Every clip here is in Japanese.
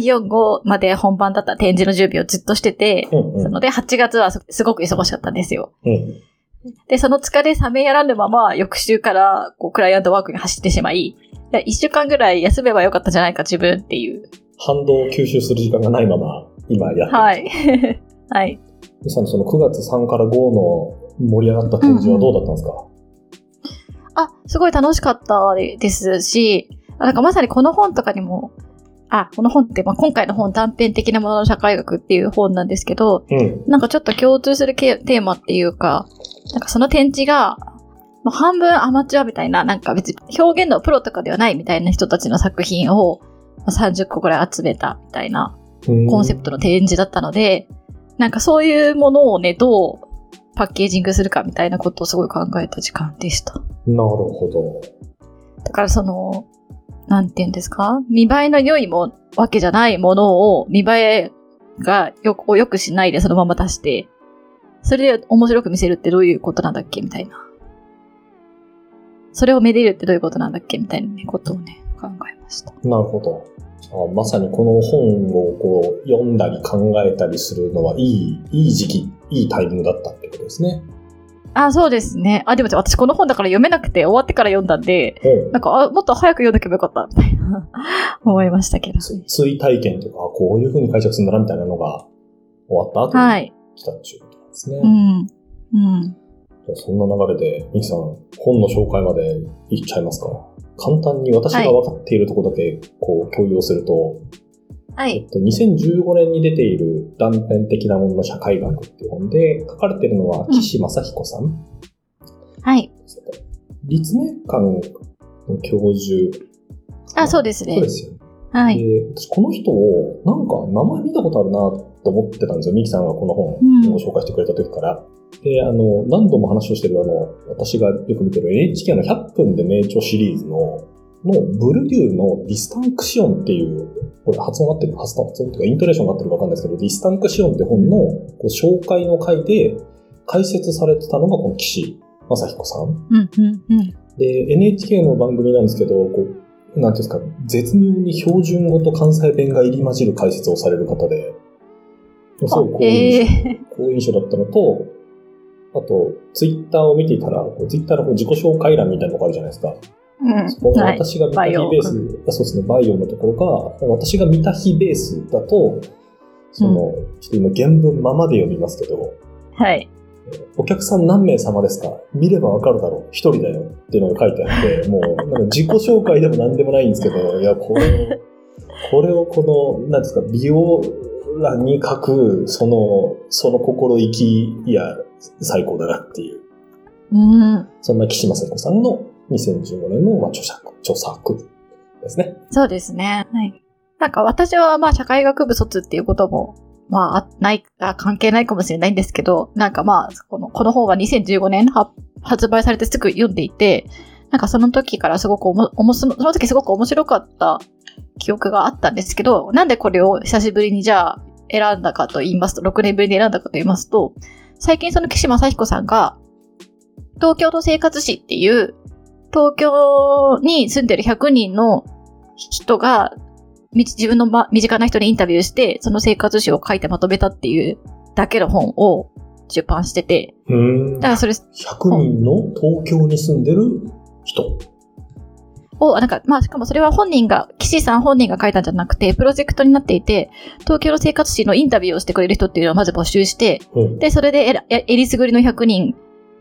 4、5まで本番だった展示の準備をずっとしてて、うんうんそので、8月はすすごく忙しかったんですよ。うんで、その疲れ冷めやらぬまま、翌週から、こう、クライアントワークに走ってしまい、で1週間ぐらい休めばよかったじゃないか、自分っていう。反動を吸収する時間がないまま、今やってる。はい。はい。ミキさんのその9月3から5の盛り上がった展示はどうだったんですか、あ、すごい楽しかったですし、あなんかまさにこの本とかにも、あ、この本って、まあ、今回の本断片的なものの社会学っていう本なんですけど、うん。なんかちょっと共通するけテーマっていうか、なんかその展示が、まあ、半分アマチュアみたいな、なんか別に表現のプロとかではないみたいな人たちの作品をまあ30個くらい集めたみたいなコンセプトの展示だったので、なんかそういうものをね、どうパッケージングするかみたいなことをすごい考えた時間でした。なるほど。だからその、なんて言うんですか？見栄えの良いもわけじゃないものを見栄えがよく、良くしないでそのまま出して、それで面白く見せるってどういうことなんだっけみたいな。それをめでるってどういうことなんだっけみたいな、ことをね、考えました。なるほど。あまさにこの本をこう読んだり考えたりするのはいい、いい時期、いいタイミングだったってことですね。あ、そうですね。あ、でも私この本だから読めなくて終わってから読んだんで、うんなんか、あ、もっと早く読んどけばよかった、みたいな、思いましたけど。つ追体験とか、こういう風に解釈するんだなみたいなのが終わった後にはい。来たっていうことなんですね。うん。うん。じゃあそんな流れで、ミキさん、本の紹介までいっちゃいますか簡単に私が分かっているところだけこう共有をすると、はい。えっと2015年に出ている断片的なものの社会学っていう本で書かれているのはうん岸正彦さんはい。ですね。立命館の教授。あ、そうですねそうですよね。はい。で、私この人を、なんか名前見たことあるなと思ってたんですよ。ミキさんがこの本うんを紹介してくれた時から。で、あの、何度も話をしてるあの、私がよく見てる NHK の100分で名著シリーズの、のブルデューのディスタンクシオンっていう、これ発音合ってる発音というかイントネーションが合ってるかわかんないですけど、ディスタンクシオンって本のこう紹介の回で解説されてたのがこの岸正彦さん。うん、うん、うん。で、NHK の番組なんですけど、こう、なんていうんですか、絶妙に標準語と関西弁が入り混じる解説をされる方で、すごい好印象,、え好印象だったのと、あと、ツイッターを見ていたら、ツイッターの自己紹介欄みたいなのがあるじゃないですか。うん。そこがはい。私が見た日ベース、あそうですね、バイオのところが、私が見た日ベースだと、その、ちょっと今原文ままで読みますけど、はい。お客さん何名様ですか？見ればわかるだろう一人だよっていうのが書いてあって、もう、なんか自己紹介でも何でもないんですけど、いや、これを、これをこの、なんですか、美容欄に書く、その、その心意気、いや、最高だなっていう。うん。そんな岸正子さんの2015年の、まあ、著作、著作ですね。そうですね。はい。なんか私はまあ社会学部卒っていうことも、まあ、ない、関係ないかもしれないんですけど、なんかまあ、この、この本は2015年発売されてすぐ読んでいて、なんかその時からすごくおも、おもそのその時すごく面白かった記憶があったんですけど、なんでこれを久しぶりにじゃあ選んだかと言いますと、6年ぶりに選んだかと言いますと、最近その岸正彦さんが、東京都生活史っていう、東京に住んでる100人の人が、み自分の、ま、身近な人にインタビューして、その生活史を書いてまとめたっていうだけの本を出版してて、うんだからそれ100人の東京に住んでる人？を、なんか、まあ、しかもそれは本人が、岸さん本人が書いたんじゃなくて、プロジェクトになっていて、東京の生活史のインタビューをしてくれる人っていうのをまず募集して、うん。で、それでえりすぐりの100人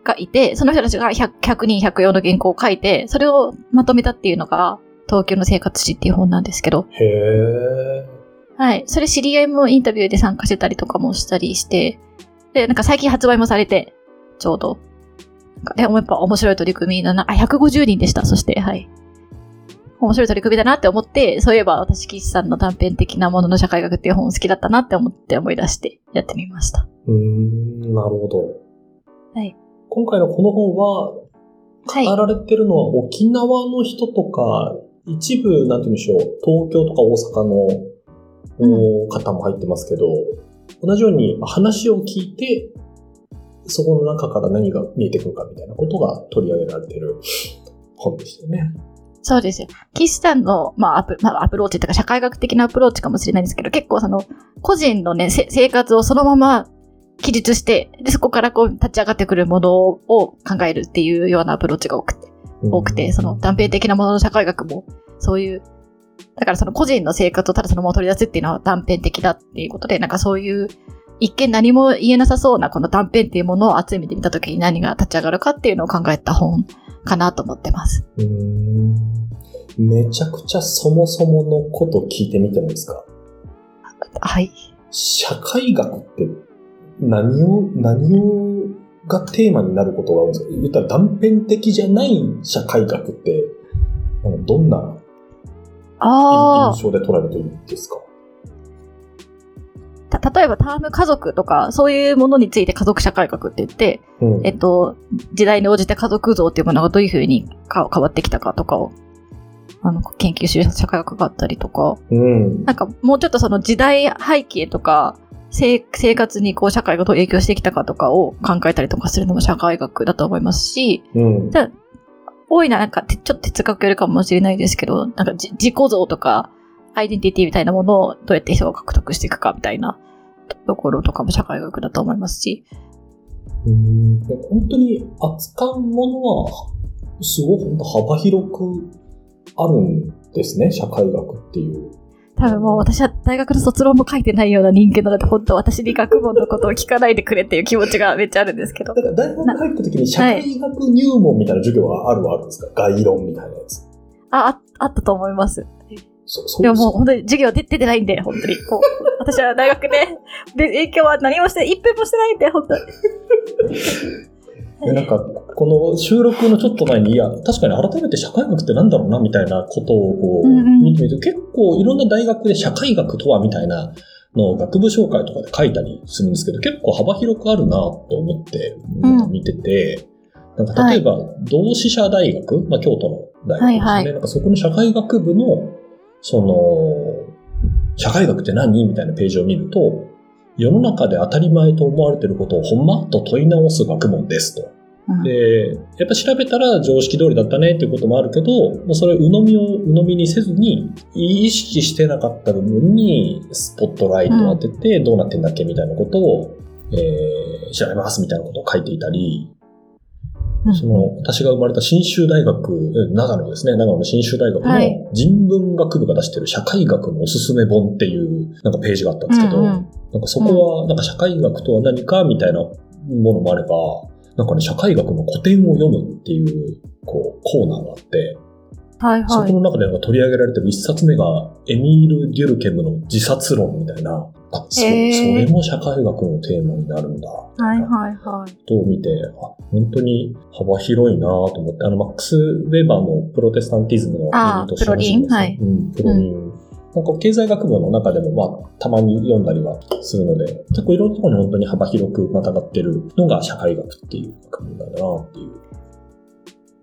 がいて、その人たちが 100, 100人104の原稿を書いて、それをまとめたっていうのが、東京の生活史っていう本なんですけど、へえ。はい。それ知り合いもインタビューで参加してたりとかもしたりして、で、なんか最近発売もされて、ちょうど。なんかでもやっぱ面白い取り組みだな。あ、150人でした。そして、はい。面白い取り組みだなって思って、そういえば私、岸さんの短編的なものの社会学っていう本好きだったなって思って思い出してやってみました。うーん、なるほど。はい。今回のこの本は、はい語られてるのは沖縄の人とか、一部、なんて言うんでしょう、東京とか大阪の、お方も入ってますけど、同じように話を聞いて、そこの中から何が見えてくるかみたいなことが取り上げられてる本でしたよね。そうですよ。岸さんの、まあアプ、まあ、アプローチというか社会学的なアプローチかもしれないんですけど、結構その、個人のね、生活をそのまま記述して、で、そこからこう立ち上がってくるものを考えるっていうようなアプローチが多くて、多くて、その断片的なものの社会学も、そういう、だからその個人の生活をただそのまま取り出すっていうのは断片的だっていうことで、なんかそういう、一見何も言えなさそうなこの断片っていうものを集めてみたときに何が立ち上がるかっていうのを考えた本かなと思ってます。うんめちゃくちゃそもそものこと聞いてみてもいいですか？はい。社会学って何を、何をがテーマになることが多いんですか？言ったら断片的じゃない社会学って、どんな印象で捉えるといいですか？例えばターム家族とか、そういうものについて家族社会学って言って、うん、えっと、時代に応じて家族像っていうものがどういうふうに変わってきたかとかを、あの、研究する社会学があったりとか、うん、なんかもうちょっとその時代背景とか、生活にこう社会がどう影響してきたかとかを考えたりとかするのも社会学だと思いますし、うん、多いな、なんかちょっと哲学よりかもしれないですけど、なんか自己像とか、アイデンティティみたいなものをどうやって人が獲得していくかみたいなところとかも社会学だと思いますし。うん本当に扱うものは、すごい本当幅広くあるんですね、社会学っていう。多分もう私は大学の卒論も書いてないような人間なので、本当私に学問のことを聞かないでくれっていう気持ちがめっちゃあるんですけど。だから大学入った時に社会学入門みたいな授業はあるはあるんですか、概論みたいなやつ。あ、ああったと思います。そうそうでももう本当に授業出てないんで、本当に。こう私は大学で、で、影響は何もして、一分もしてないんで、本当に。なんか、この収録のちょっと前に、いや、確かに改めて社会学ってなんだろうな、みたいなことをこう、見てみると、結構いろんな大学で社会学とは、みたいなの学部紹介とかで書いたりするんですけど、結構幅広くあるなと思って見てて、なんか例えば、同志社大学、まあ、京都の大学ですね、はいはい、なんかそこの社会学部の、その、社会学って何？みたいなページを見ると、世の中で当たり前と思われていることをほんまと問い直す学問ですと。で、やっぱ調べたら常識通りだったねっていうこともあるけど、もうそれ鵜呑みを鵜呑みにせずに、意識してなかった部分にスポットライトを当てて、どうなってんだっけみたいなことを、えー、調べますみたいなことを書いていたり、その、私が生まれた新州大学、長野ですね、長野の新州大学の人文学部が出してる社会学のおすすめ本っていうなんかページがあったんですけど、うんうん、なんかそこはなんか社会学とは何かみたいなものもあれば、なんかね、社会学の古典を読むっていう、こう、コーナーがあって、はいはい、そこの中でなんか取り上げられてる一冊目が、エミール・デュルケムの自殺論みたいな、あ、そそれも社会学のテーマになるんだ。はいはいはい。と見て、あ、本当に幅広いなと思って、あの、マックス・ウェーバーのプロテスタンティズムのあプロリン？はい。うん、プロリン。うんなんか経済学部の中でも、まあ、たまに読んだりはするので、結構いろんなところに本当に幅広くまたがってるのが社会学っていう学問なんだなっていう。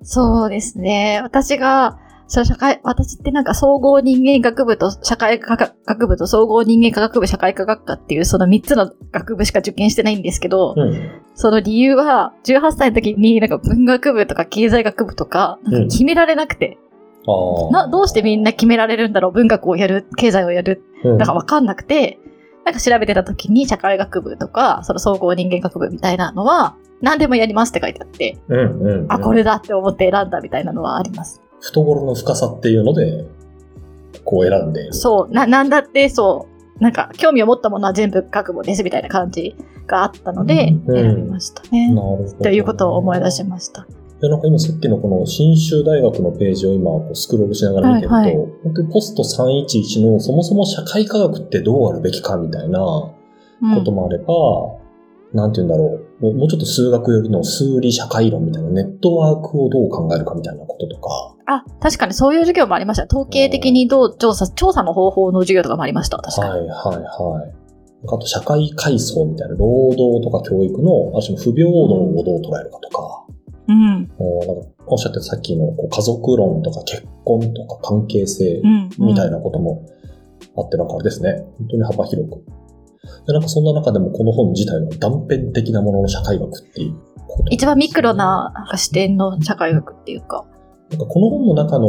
そうですね。私が、社会、私ってなんか総合人間学部と社会科学部と総合人間科学部社会科学科っていうその3つの学部しか受験してないんですけど、うん、その理由は18歳の時になんか文学部とか経済学部とかなんか決められなくて、うん、などうしてみんな決められるんだろう文学をやる、経済をやる、なんかわかんなくて、なんか調べてた時に社会学部とか、その総合人間学部みたいなのは、何でもやりますって書いてあって、うんうんうん、あ、これだって思って選んだみたいなのはあります。懐の深さっていうので、こう選んで。そう、な、なんだってそう、なんか興味を持ったものは全部覚悟ですみたいな感じがあったので、選びましたね。うん、なるほど。ということを思い出しました。で、なんか今さっきのこの新州大学のページを今こうスクロールしながら見てると、はいはい、本当にポスト311のそもそも社会科学ってどうあるべきかみたいなこともあれば、なんて言うんだろう。もうちょっと数学よりの数理社会論みたいなネットワークをどう考えるかみたいなこととか。あ、確かにそういう授業もありました。統計的にどう調査、調査の方法の授業とかもありました。確かに。はいはいはい。あと社会階層みたいな、労働とか教育の、ある種の不平等をどう捉えるかとか。うん。なんかおっしゃってたさっきのこう家族論とか結婚とか関係性みたいなこともあって、なんかあれですね。本当に幅広くで、なんかそんな中でもこの本自体は断片的なものの社会学っていう一番ミクロな視点の社会学っていうか。なんかこの本の中の、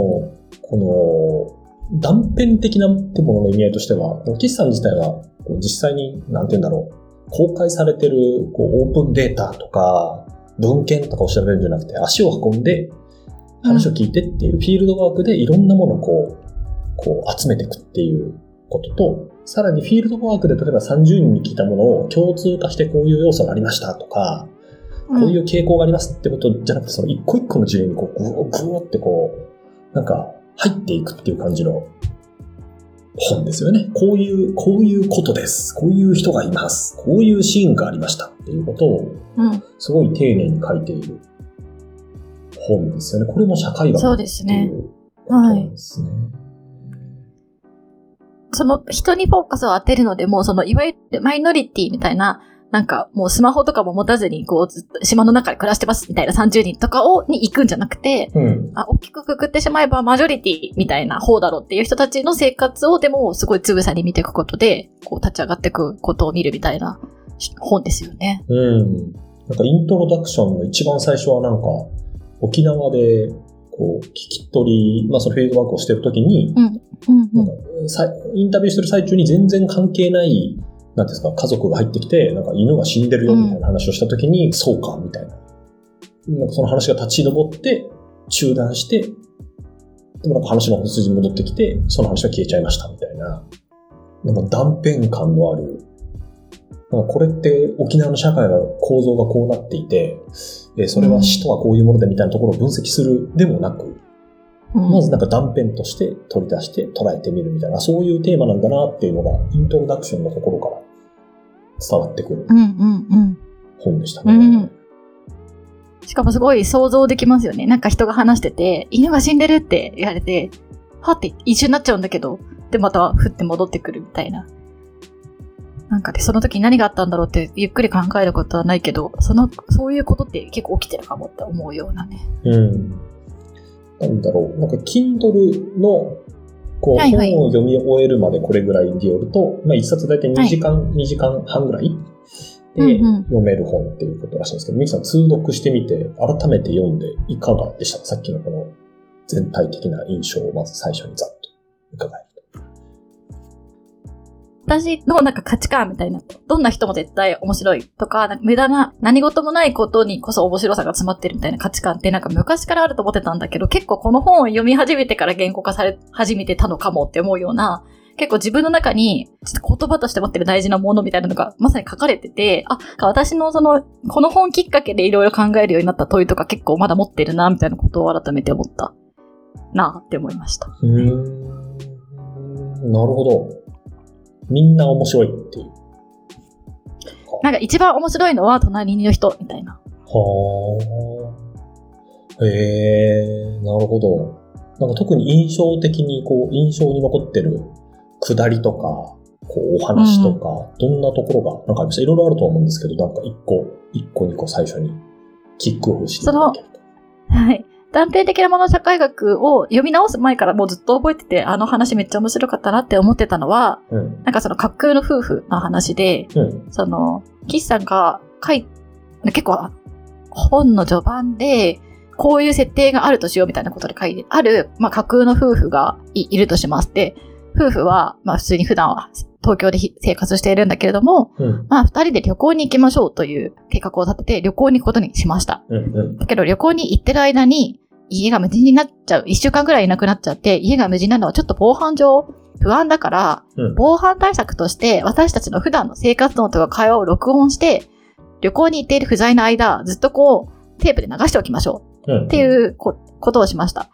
この、断片的なってものの意味合いとしては、岸さん自体は実際に、なんて言うんだろう、公開されてるこうオープンデータとか、文献とかを調べるんじゃなくて、足を運んで、話を聞いてっていうフィールドワークでいろんなものをこう、こう集めていくっていうことと、さらにフィールドワークで例えば30人に聞いたものを共通化してこういう要素がありましたとか、こういう傾向がありますってことじゃなくて、その一個一個の事例にこう、ぐーってこう、なんか入っていくっていう感じの本ですよね。こういう、こういうことです。こういう人がいます。こういうシーンがありましたっていうことを、すごい丁寧に書いている本ですよね。これも社会学そうですね。はい。その人にフォーカスを当てるのでも、そのいわゆるマイノリティみたいななんかもうスマホとかも持たずにこうずっと島の中で暮らしてますみたいな30人とかをに行くんじゃなくて、うん、あ大きくくくってしまえばマジョリティみたいな方だろうっていう人たちの生活をでもすごいつぶさに見ていくことで、こう立ち上がっていくことを見るみたいな本ですよね。うん。なんかイントロダクションの一番最初はなんか沖縄でこう聞き取り、まあそのフィールドワークをしてるときに、うんうんうん、インタビューしてる最中に全然関係ないなんですか、家族が入ってきて、なんか犬が死んでるよみたいな話をしたときに、うん、そうか、みたいな。なんかその話が立ち上って、中断して、でもなんか話の本筋に戻ってきて、その話は消えちゃいました、みたいな。なんか断片感のある、なんかこれって沖縄の社会の構造がこうなっていて、それは死とはこういうものでみたいなところを分析するでもなく、まずなんか断片として取り出して捉えてみるみたいな、そういうテーマなんだなっていうのが、イントロダクションのところから伝わってくる本でしたね。うんうんうんしかもすごい想像できますよね。なんか人が話してて、犬が死んでるって言われて、はって一瞬になっちゃうんだけど、で、またふって戻ってくるみたいな。なんかで、その時何があったんだろうってゆっくり考えることはないけど、その、そういうことって結構起きてるかもって思うようなね。うん。なんだろう。なんか、Kindle のこう、はいはい、本を読み終えるまでこれぐらいでよると、まあ、一冊大体2時間、はい、2時間半ぐらいで読める本っていうことらしいんですけど、ミキさん通読してみて、改めて読んでいかがでした？かさっきのこの全体的な印象をまず最初にざっと伺え私のなんか価値観みたいな、どんな人も絶対面白いとか、なんか無駄な何事もないことにこそ面白さが詰まってるみたいな価値観ってなんか昔からあると思ってたんだけど、結構この本を読み始めてから言語化され始めてたのかもって思うような、結構自分の中に、ちょっと言葉として持ってる大事なものみたいなのがまさに書かれてて、あ、私のその、この本きっかけでいろいろ考えるようになった問いとか結構まだ持ってるな、みたいなことを改めて思ったなって思いました。うん。なるほど。みんな面白いっていう。なんか一番面白いのは隣の人みたいな。はあ。へえ、なるほど。なんか特に印象的に、こう、印象に残ってるくだりとか、こう、お話とか、うん、どんなところが、なんかありましたいろいろあると思うんですけど、なんか一個、一個二個最初にキックオフしていただけると。はい。断片的なもの社会学を読み直す前からもうずっと覚えてて、あの話めっちゃ面白かったなって思ってたのは、うん、なんかその架空の夫婦の話で、うん、その、岸さんが書い、結構本の序盤で、こういう設定があるとしようみたいなことで書いてある、まあ、架空の夫婦がいるとしますって、夫婦は、まあ普通に普段は東京で生活しているんだけれども、うん、まあ二人で旅行に行きましょうという計画を立てて旅行に行くことにしました。うんうん、だけど旅行に行ってる間に家が無人になっちゃう、一週間くらいいなくなっちゃって、家が無人なのはちょっと防犯上不安だから、うん、防犯対策として私たちの普段の生活音とか会話を録音して、旅行に行っている不在の間、ずっとこう、テープで流しておきましょう。っていうことをしました。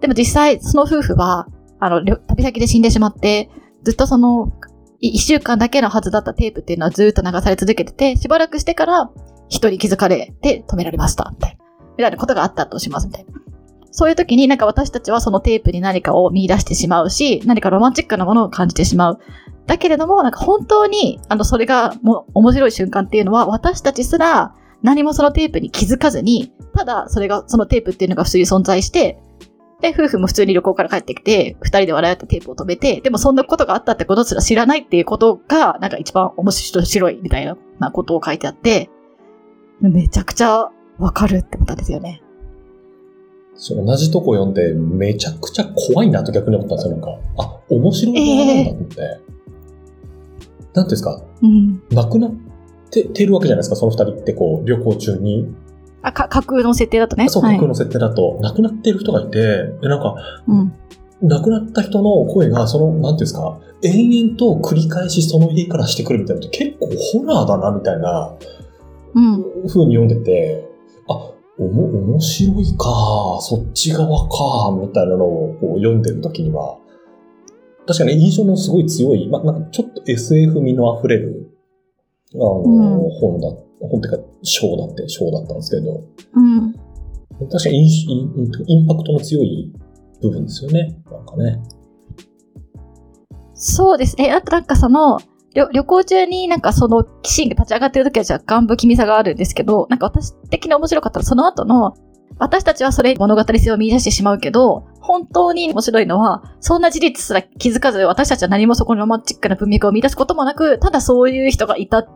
でも実際、その夫婦は、あの、旅先で死んでしまって、ずっとその、一週間だけのはずだったテープっていうのはずっと流され続けてて、しばらくしてから人に気づかれて止められました、みたいな。みたいなことがあったとします、みたいな。そういう時になんか私たちはそのテープに何かを見出してしまうし、何かロマンチックなものを感じてしまう。だけれども、なんか本当に、あの、それがもう面白い瞬間っていうのは、私たちすら何もそのテープに気づかずに、ただそれが、そのテープっていうのが普通に存在して、で、夫婦も普通に旅行から帰ってきて、二人で笑い合ってテープを止めて、でもそんなことがあったってことすら知らないっていうことが、なんか一番面白いみたいなことを書いてあって、めちゃくちゃわかるって思ったんですよね。そう同じとこ読んで、めちゃくちゃ怖いなと逆に思ったんですよ、なんか。あ、面白いななんだと思って。なんていうんですか、うん。亡くなっててるわけじゃないですか、その二人ってこう、旅行中に。あ、か、架空の設定だとね。そう、はい架空の設定だと、亡くなってる人がいて、でなんか、うん。亡くなった人の声が、その、なんていうんですか、延々と繰り返しその家からしてくるみたいなのって結構ホラーだな、みたいなうん。風に読んでて、あ、おも、面白いか、そっち側か、みたいなのをこう読んでる時には、確かに印象のすごい強い、まあ、なんかちょっと SF 味の溢れる、あの、うん本だ、本っていうか、章だって、章だったんですけど、うん。確かにインインインパクトの強い部分ですよね。なんかね。そうですね。あとなんかその、旅旅行中になんかそのシーンが立ち上がってる時は若干不気味さがあるんですけど、なんか私的に面白かったのはその後の、私たちはそれ物語性を見出してしまうけど、本当に面白いのは、そんな事実すら気づかず、私たちは何もそこにロマンチックな文脈を見出すこともなく、ただそういう人がいたっ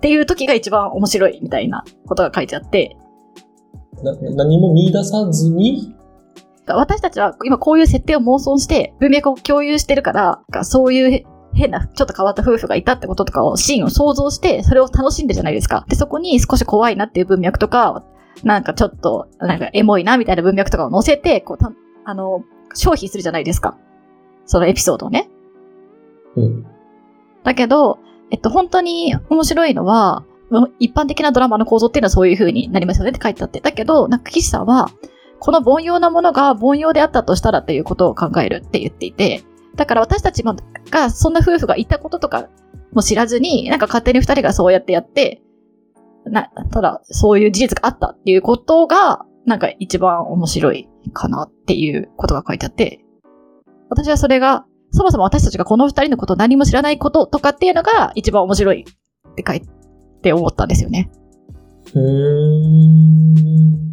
ていう時が一番面白いみたいなことが書いてあって、な何も見出さずに、私たちは今こういう設定を妄想して文脈を共有してるから、そういう変な、ちょっと変わった夫婦がいたってこととかを、シーンを想像して、それを楽しんでるじゃないですか。で、そこに少し怖いなっていう文脈とか、なんかちょっと、なんかエモいなみたいな文脈とかを載せて、こう、たあの、消費するじゃないですか。そのエピソードをね。うん。だけど、えっと、本当に面白いのは、一般的なドラマの構造っていうのはそういう風になりますよねって書いてあって。だけど、なんか岸さんは、この凡庸なものが凡庸であったとしたらっていうことを考えるって言っていて、だから私たちもがそんな夫婦がいたこととかも知らずに、なんか勝手に二人がそうやってやって、な、ただそういう事実があったっていうことが、なんか一番面白いかなっていうことが書いてあって、私はそれが、そもそも私たちがこの二人のことを何も知らないこととかっていうのが一番面白いって書いて思ったんですよね。うーん。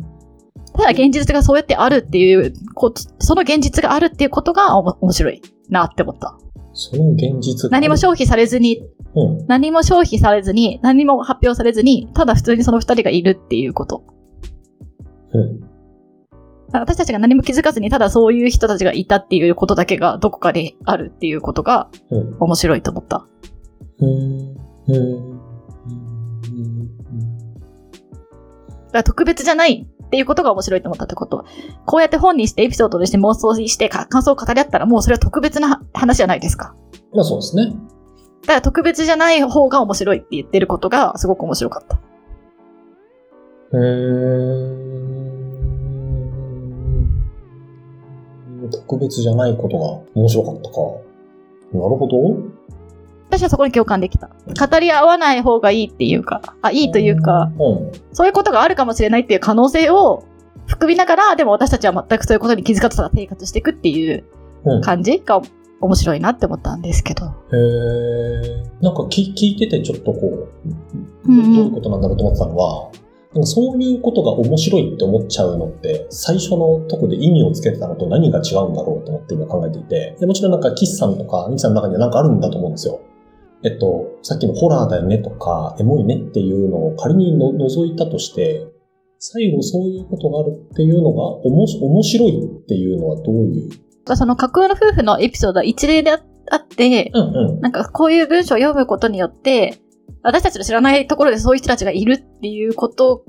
ただ現実がそうやってあるっていうこ、その現実があるっていうことが面白いなって思った。その現実が何も消費されずに、うん。何も消費されずに、何も発表されずに、ただ普通にその二人がいるっていうこと。うん。私たちが何も気づかずに、ただそういう人たちがいたっていうことだけがどこかであるっていうことがうん。面白いと思った。うん。うん。うん。だ特別じゃないっていうことが面白いと思ったってこと。こうやって本にしてエピソードにして妄想してか感想を語り合ったらもうそれは特別な話じゃないですか。まあそうですね。だから特別じゃない方が面白いって言ってることがすごく面白かった。うーん。特別じゃないことが面白かったか。なるほど。私はそこに共感できた。語り合わない方がいいっていうか、あ、いいというか、うん。そういうことがあるかもしれないっていう可能性を含みながら、でも私たちは全くそういうことに気づかずたら生活していくっていううん。感じが面白いなって思ったんですけど。へえ。なんか聞聞いててちょっとこう、どういうことなんだろうと思ってたのは、なんかそういうことが面白いって思っちゃうのって、最初のとこで意味をつけてたのと何が違うんだろうと思って今考えていて、でもちろんなんか岸さんとかニキさんの中にはなんかあるんだと思うんですよ。えっと、さっきのホラーだよねとか、エモいねっていうのを仮にの除いたとして、最後そういうことがあるっていうのがおもし面白いっていうのはどういう？その架空の夫婦のエピソードは一例であって、うんうん。なんかこういう文章を読むことによって、私たちの知らないところでそういう人たちがいるっていうこと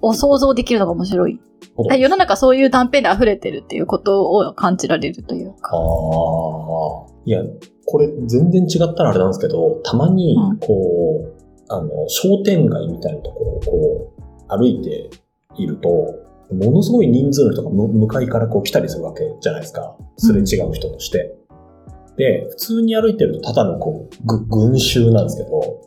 を想像できるのが面白い。世の中そういう断片で溢れてるっていうことを感じられるというか。ああ。いや、これ全然違ったらあれなんですけど、たまにうん、こう、あの、商店街みたいなところをこう、歩いていると、ものすごい人数の人がむ向かいからこう来たりするわけじゃないですか。すれ違う人として。で、普通に歩いてるとただのこう、ぐ群衆なんですけど、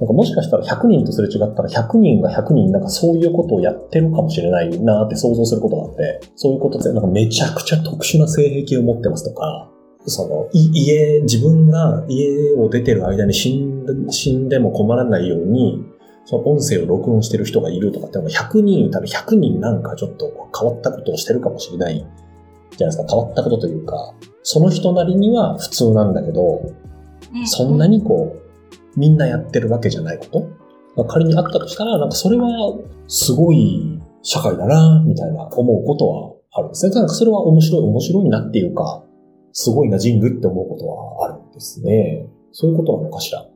なんかもしかしたら100人とすれ違ったら100人が100人なんかそういうことをやってるかもしれないなって想像することがあって、そういうことでなんかめちゃくちゃ特殊な性癖を持ってますとか、その、い家、自分が家を出てる間に死んで死んでも困らないように、その音声を録音してる人がいるとかってのが100人いたら100人なんかちょっと変わったことをしてるかもしれないじゃないですか。変わったことというか、その人なりには普通なんだけど、そんなにこう、みんなやってるわけじゃないこと？が仮にあったとしたら、なんかそれはすごい社会だな、みたいな思うことはあるんですね。なんかそれは面白い、面白いなっていうか、すごいな人類って思うことはあるんですね。そういうことなのかしら？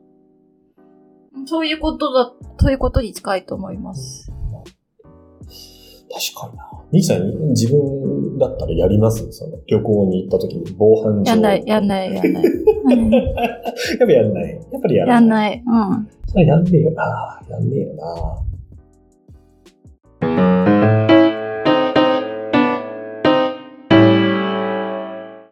そういうことだ、そういうことに近いと思います。確かにな。ミキさん、自分だったらやります？その旅行に行った時に防犯上。やんない、やんない、やんない。う んやっぱやんない。やっぱりやらない。やんない。うん。それやんねえよな。やんねえよな。